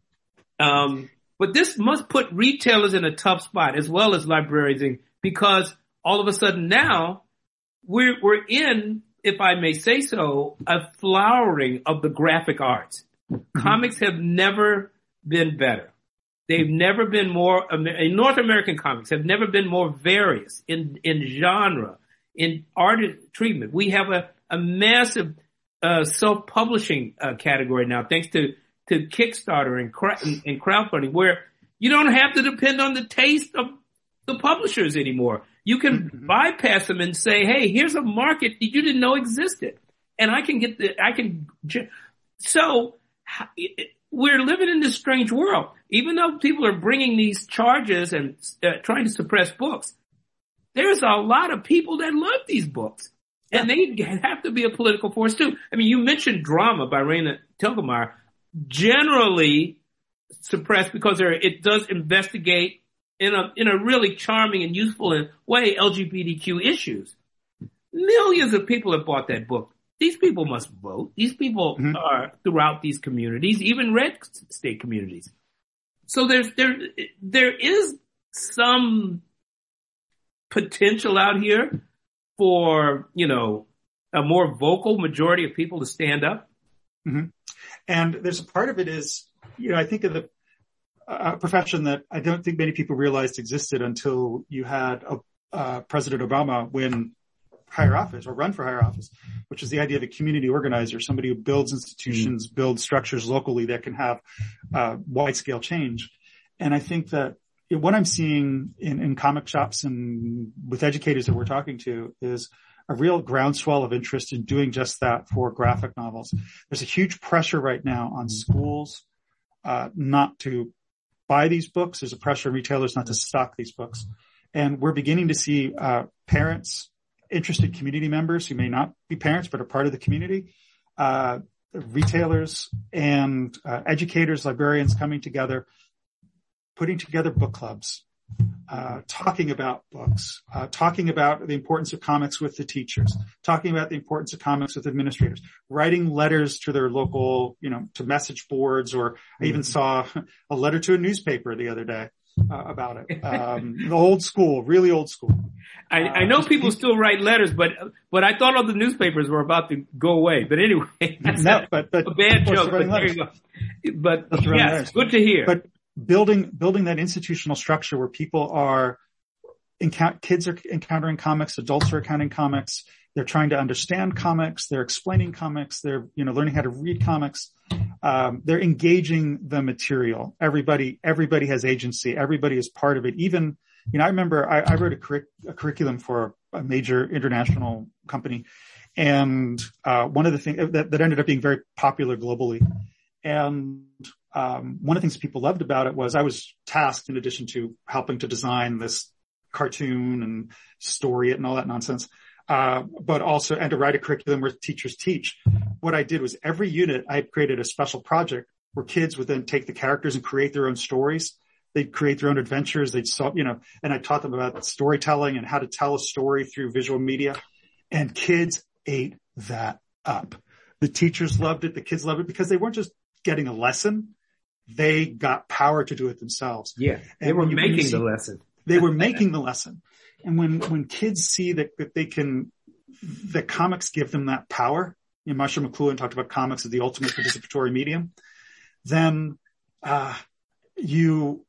Um, but this must put retailers in a tough spot as well as librarians because all of a sudden now we're, we're in, if I may say so, a flowering of the graphic arts. Mm-hmm. Comics have never been better. They've never been more, North American comics have never been more various in, in genre, in art treatment. We have a, a massive, uh, self-publishing, uh, category now, thanks to, to Kickstarter and, and crowdfunding where you don't have to depend on the taste of the publishers anymore. You can mm-hmm. bypass them and say, Hey, here's a market that you didn't know existed. And I can get the, I can, so we're living in this strange world. Even though people are bringing these charges and uh, trying to suppress books, there's a lot of people that love these books. And they have to be a political force too. I mean, you mentioned drama by Raina Telgemeier, generally suppressed because it does investigate in a, in a really charming and useful way LGBTQ issues. Millions of people have bought that book these people must vote. These people mm-hmm. are throughout these communities, even red state communities. So there's, there, there is some potential out here for, you know, a more vocal majority of people to stand up. Mm-hmm. And there's a part of it is, you know, I think of the a profession that I don't think many people realized existed until you had a, uh, President Obama win higher office or run for higher office, which is the idea of a community organizer, somebody who builds institutions, mm builds structures locally that can have uh, wide scale change. And I think that what I'm seeing in, in comic shops and with educators that we're talking to is a real groundswell of interest in doing just that for graphic novels. There's a huge pressure right now on schools uh, not to buy these books. There's a pressure on retailers not to stock these books. And we're beginning to see uh, parents interested community members who may not be parents but are part of the community, uh, retailers and uh, educators, librarians coming together, putting together book clubs, uh, talking about books, uh, talking about the importance of comics with the teachers, talking about the importance of comics with administrators, writing letters to their local, you know, to message boards, or I even saw a letter to a newspaper the other day uh, about it. Um, old school, really old school. I, I know uh, people still write letters, but but I thought all the newspapers were about to go away. But anyway, that's no, but, but, a bad joke. But there you go. But yes, good to hear. But building building that institutional structure where people are kids are encountering comics, adults are encountering comics. They're trying to understand comics. They're explaining comics. They're you know learning how to read comics um, they're engaging the material. Everybody, everybody has agency. Everybody is part of it. Even, you know, I remember I, I wrote a, curric- a, curriculum for a major international company, and uh, one of the things that, that, ended up being very popular globally, and um, one of the things people loved about it was I was tasked, in addition to helping to design this cartoon and story it and all that nonsense, uh, but also and to write a curriculum where teachers teach. What I did was every unit I created a special project where kids would then take the characters and create their own stories. They'd create their own adventures. They'd solve, you know, and I taught them about storytelling and how to tell a story through visual media. And kids ate that up. The teachers loved it. The kids loved it because they weren't just getting a lesson. They got power to do it themselves. Yeah. They and were making see, the lesson. They were making the lesson. And when, when kids see that, that they can, that comics give them that power, you know, Marshall McLuhan talked about comics as the ultimate participatory medium, then, uh, you,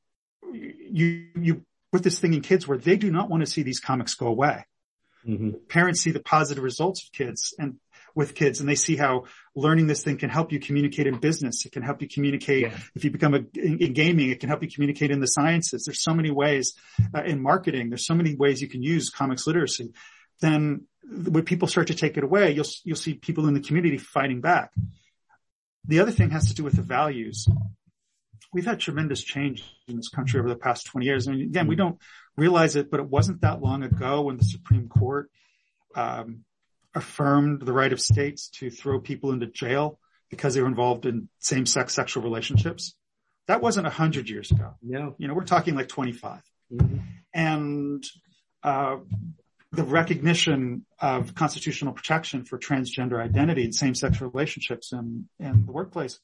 you, you put this thing in kids where they do not want to see these comics go away. Mm-hmm. Parents see the positive results of kids and with kids and they see how learning this thing can help you communicate in business. It can help you communicate yeah. if you become a, in, in, gaming. It can help you communicate in the sciences. There's so many ways uh, in marketing. There's so many ways you can use comics literacy. Then when people start to take it away, you'll, you'll see people in the community fighting back. The other thing has to do with the values. We've had tremendous change in this country over the past 20 years. And again, we don't realize it, but it wasn't that long ago when the Supreme Court um, affirmed the right of states to throw people into jail because they were involved in same-sex sexual relationships. That wasn't a hundred years ago. Yeah. You know, we're talking like 25. Mm-hmm. And, uh, the recognition of constitutional protection for transgender identity and same-sex relationships in, in the workplace,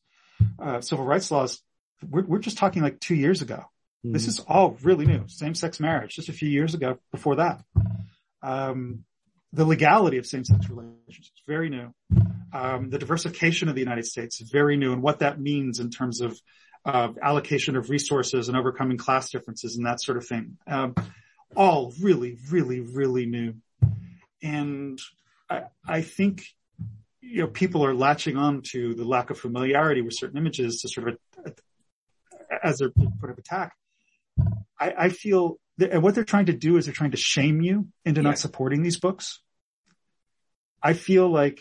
uh, civil rights laws we're, we're just talking like two years ago. Mm-hmm. This is all really new. Same-sex marriage, just a few years ago. Before that, um, the legality of same-sex relationships very new. Um, the diversification of the United States is very new, and what that means in terms of uh, allocation of resources and overcoming class differences and that sort of thing. Um, all really, really, really new. And I, I think you know people are latching on to the lack of familiarity with certain images to sort of as their point of attack. I, I feel that what they're trying to do is they're trying to shame you into yeah. not supporting these books. I feel like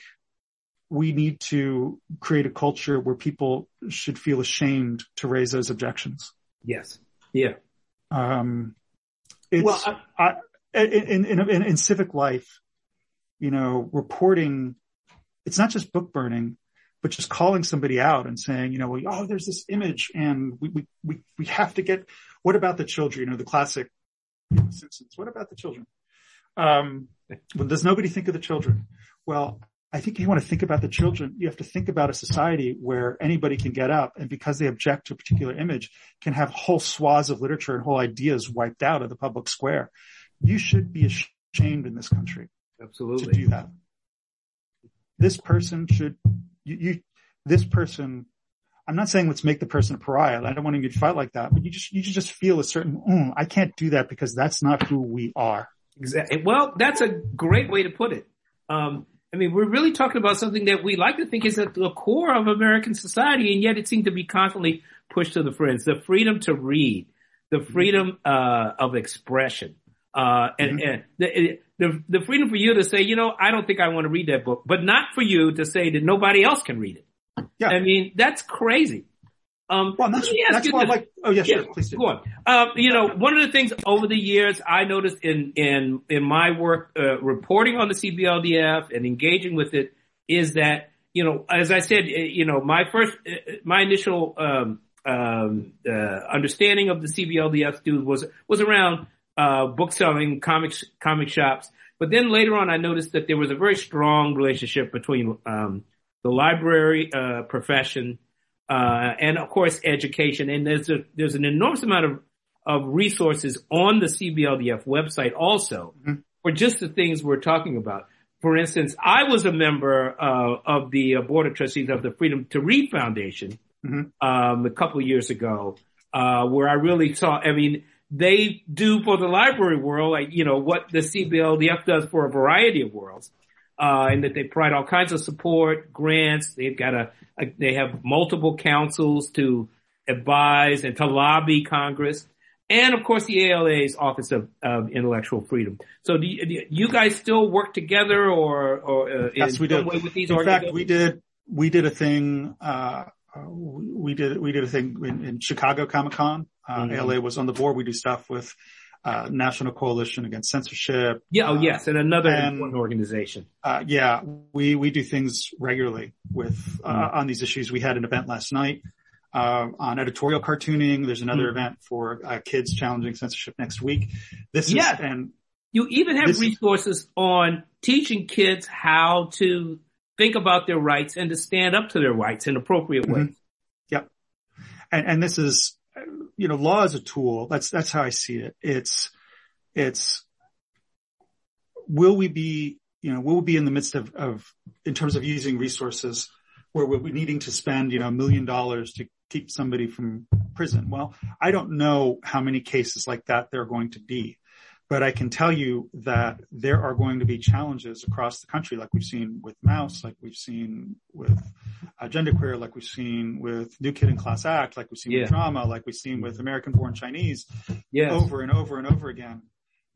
we need to create a culture where people should feel ashamed to raise those objections. Yes. Yeah. Um, it's, well, I, I, in, in, in, in civic life, you know, reporting, it's not just book burning, but just calling somebody out and saying, you know, well, oh, there's this image and we, we, we, we have to get, what about the children? You know, the classic Simpsons. What about the children? Um, well, does nobody think of the children? Well, I think you want to think about the children. You have to think about a society where anybody can get up and because they object to a particular image can have whole swaths of literature and whole ideas wiped out of the public square. You should be ashamed in this country. Absolutely. To do that. This person should, you, you this person, I'm not saying let's make the person a pariah. I don't want you to fight like that, but you just, you just feel a certain, mm, I can't do that because that's not who we are. Exactly. Well, that's a great way to put it. Um, I mean, we're really talking about something that we like to think is at the core of American society, and yet it seems to be constantly pushed to the fringe. The freedom to read, the freedom uh, of expression, uh, and, mm-hmm. and the, the, the freedom for you to say, you know, I don't think I want to read that book, but not for you to say that nobody else can read it. Yeah. I mean, that's crazy. Um, well, that's, that's why I like, oh yeah, sure, please do. Go on. Um, you know, one of the things over the years I noticed in, in, in my work, uh, reporting on the CBLDF and engaging with it is that, you know, as I said, uh, you know, my first, uh, my initial, um, um, uh, understanding of the CBLDF dude was, was around, uh, book selling, comics, comic shops. But then later on, I noticed that there was a very strong relationship between, um, the library, uh, profession, uh, and of course education. And there's a, there's an enormous amount of, of resources on the CBLDF website also mm-hmm. for just the things we're talking about. For instance, I was a member uh, of the uh, board of trustees of the Freedom to Read Foundation mm-hmm. um, a couple of years ago, uh, where I really saw. I mean, they do for the library world, like you know what the CBLDF does for a variety of worlds, uh, and that they provide all kinds of support, grants. They've got a they have multiple councils to advise and to lobby Congress. And of course the ALA's Office of, of Intellectual Freedom. So do you, do you, guys still work together or, or uh, yes, we do. with these In fact, we did, we did a thing, uh, we did, we did a thing in, in Chicago Comic Con. Uh, mm-hmm. ALA was on the board. We do stuff with, uh, National Coalition Against Censorship. Yeah. Oh, yes. And another and, important organization. Uh, yeah, we, we do things regularly with, uh, mm-hmm. on these issues. We had an event last night, uh, on editorial cartooning. There's another mm-hmm. event for, uh, kids challenging censorship next week. This yeah. is, and you even have this, resources on teaching kids how to think about their rights and to stand up to their rights in appropriate mm-hmm. ways. Yep. And, and this is, you know, law is a tool. That's, that's how I see it. It's, it's, will we be, you know, will we be in the midst of, of, in terms of using resources where we're needing to spend, you know, a million dollars to keep somebody from prison? Well, I don't know how many cases like that there are going to be. But I can tell you that there are going to be challenges across the country, like we've seen with Maus, like we've seen with uh, Genderqueer, like we've seen with New Kid in Class Act, like we've seen yeah. with Drama, like we've seen with American Born Chinese, yes. over and over and over again.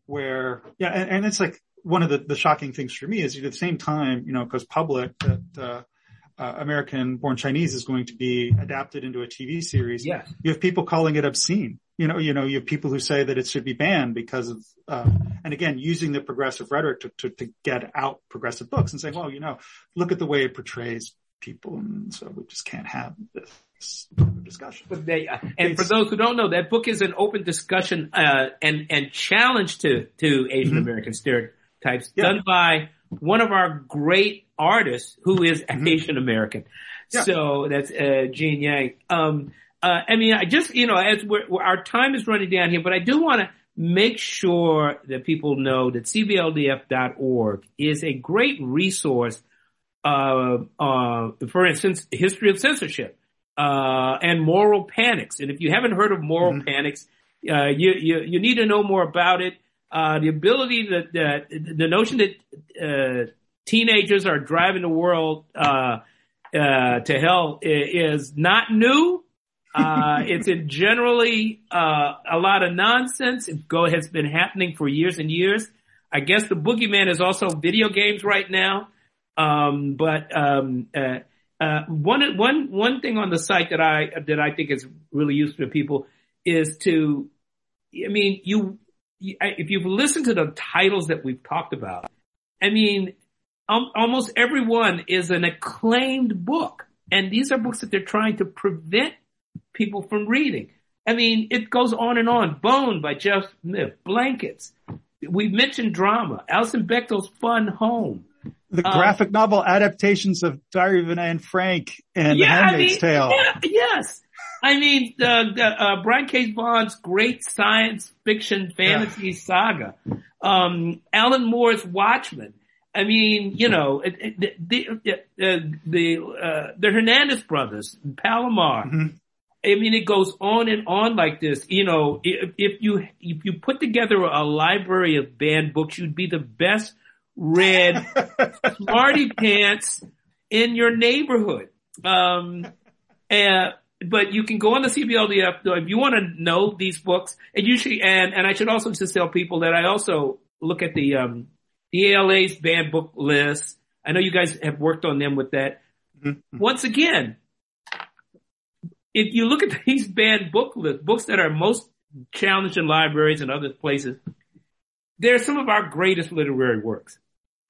Where, yeah, and, and it's like one of the, the shocking things for me is at the same time, you know, because public that uh, uh, American Born Chinese is going to be adapted into a TV series. Yes. You have people calling it obscene you know, you know, you have people who say that it should be banned because of, uh, and again, using the progressive rhetoric to, to, to get out progressive books and saying, well, you know, look at the way it portrays people. And so we just can't have this discussion. But they, uh, and it's, for those who don't know, that book is an open discussion, uh, and, and challenge to, to Asian American mm-hmm. stereotypes yeah. done by one of our great artists who is mm-hmm. Asian American. Yeah. So that's, uh, Gene Yang. Um, uh, I mean, I just, you know, as we're, our time is running down here, but I do want to make sure that people know that cbldf.org is a great resource, uh, uh, for instance, history of censorship, uh, and moral panics. And if you haven't heard of moral mm-hmm. panics, uh, you, you, you need to know more about it. Uh, the ability that, that, the notion that, uh, teenagers are driving the world, to hell is not new. Uh, it's generally uh, a lot of nonsense. It go has been happening for years and years. I guess the boogeyman is also video games right now. Um, but um, uh, uh one one one thing on the site that I that I think is really useful to people is to, I mean, you if you've listened to the titles that we've talked about, I mean, um, almost everyone is an acclaimed book, and these are books that they're trying to prevent people from reading. I mean, it goes on and on. Bone by Jeff Smith, Blankets. We mentioned drama. Alison Bechdel's Fun Home. The um, graphic novel adaptations of Diary of Anne Frank and yeah, The Handmaid's I mean, Tale. Yeah, yes. I mean, uh, uh, Brian K. Vaughan's great science fiction fantasy yeah. saga. Um, Alan Moore's Watchmen. I mean, you know, the the uh, the, uh, the Hernandez brothers, Palomar, mm-hmm. I mean, it goes on and on like this. You know, if, if you if you put together a library of banned books, you'd be the best read smarty pants in your neighborhood. Um, and, but you can go on the CBLDF if you want to know these books. And you should, and and I should also just tell people that I also look at the um the ALA's banned book list. I know you guys have worked on them with that. Mm-hmm. Once again, if you look at these banned book lists, books that are most challenged in libraries and other places, they're some of our greatest literary works.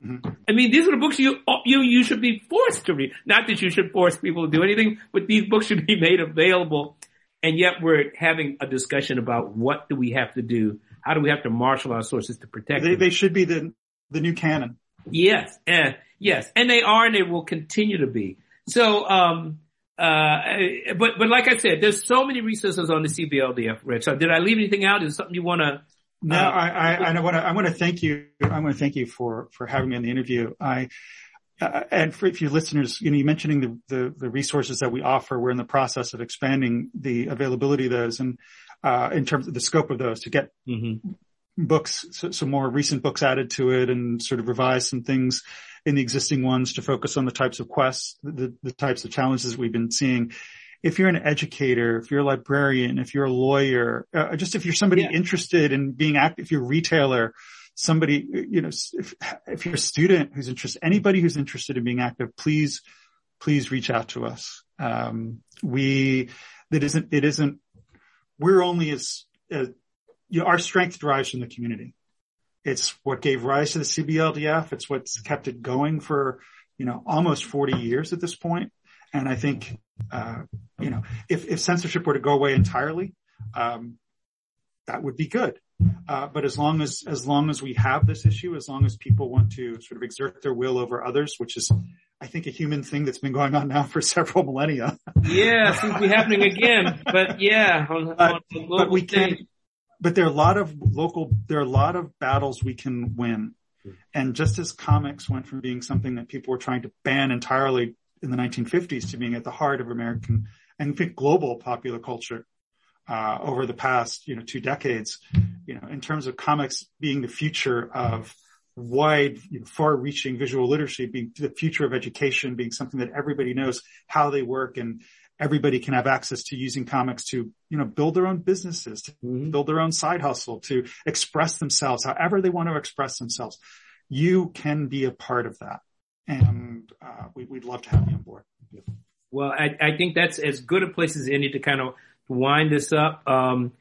Mm-hmm. I mean, these are the books you, you, you should be forced to read. Not that you should force people to do anything, but these books should be made available. And yet we're having a discussion about what do we have to do? How do we have to marshal our sources to protect they, them? They should be the, the new canon. Yes. And yes. And they are and they will continue to be. So, um, uh, but, but like I said, there's so many resources on the CBLDF, Rich. So did I leave anything out? Is something you want to? No, uh, I, I, I want to, I want to thank you. I want to thank you for, for having me on the interview. I, uh, and for, for your listeners, you know, you mentioning the, the, the, resources that we offer. We're in the process of expanding the availability of those and, uh, in terms of the scope of those to get mm-hmm. books, so, some more recent books added to it and sort of revise some things in the existing ones to focus on the types of quests, the, the types of challenges we've been seeing. If you're an educator, if you're a librarian, if you're a lawyer, uh, just if you're somebody yeah. interested in being active, if you're a retailer, somebody, you know, if, if you're a student who's interested, anybody who's interested in being active, please, please reach out to us. Um, we, that isn't, it isn't, we're only as, as you know, our strength derives from the community. It's what gave rise to the CBLDF. It's what's kept it going for, you know, almost 40 years at this point. And I think, uh, you know, if, if censorship were to go away entirely, um, that would be good. Uh, but as long as, as long as we have this issue, as long as people want to sort of exert their will over others, which is, I think, a human thing that's been going on now for several millennia. Yeah, seems to be happening again. But yeah, on, on but we can't, but there are a lot of local, there are a lot of battles we can win. And just as comics went from being something that people were trying to ban entirely in the 1950s to being at the heart of American and I think global popular culture, uh, over the past, you know, two decades, you know, in terms of comics being the future of wide, you know, far reaching visual literacy, being the future of education, being something that everybody knows how they work and, everybody can have access to using comics to, you know, build their own businesses, to mm-hmm. build their own side hustle, to express themselves however they want to express themselves. You can be a part of that. And uh, we, would love to have you on board. Well, I, I, think that's as good a place as any to kind of wind this up. Um,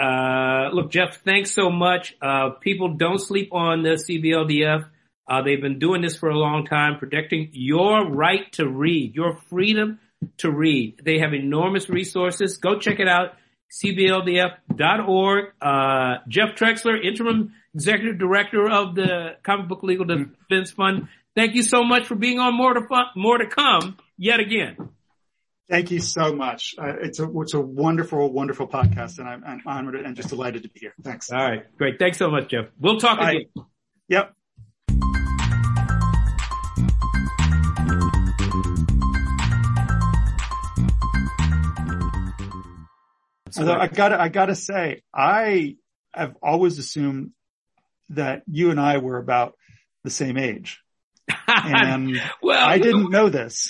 uh, look, Jeff, thanks so much. Uh, people don't sleep on the CBLDF. Uh, they've been doing this for a long time, protecting your right to read, your freedom to read. They have enormous resources. Go check it out. CBLDF.org. Uh, Jeff Trexler, interim executive director of the Comic Book Legal Defense Fund. Thank you so much for being on more to fun, more to come yet again. Thank you so much. Uh, it's a it's a wonderful, wonderful podcast, and I'm, I'm, honored and just delighted to be here. Thanks. All right, great. Thanks so much, Jeff. We'll talk again. Yep. Although I gotta, I gotta say, I have always assumed that you and I were about the same age. And well, I didn't know this.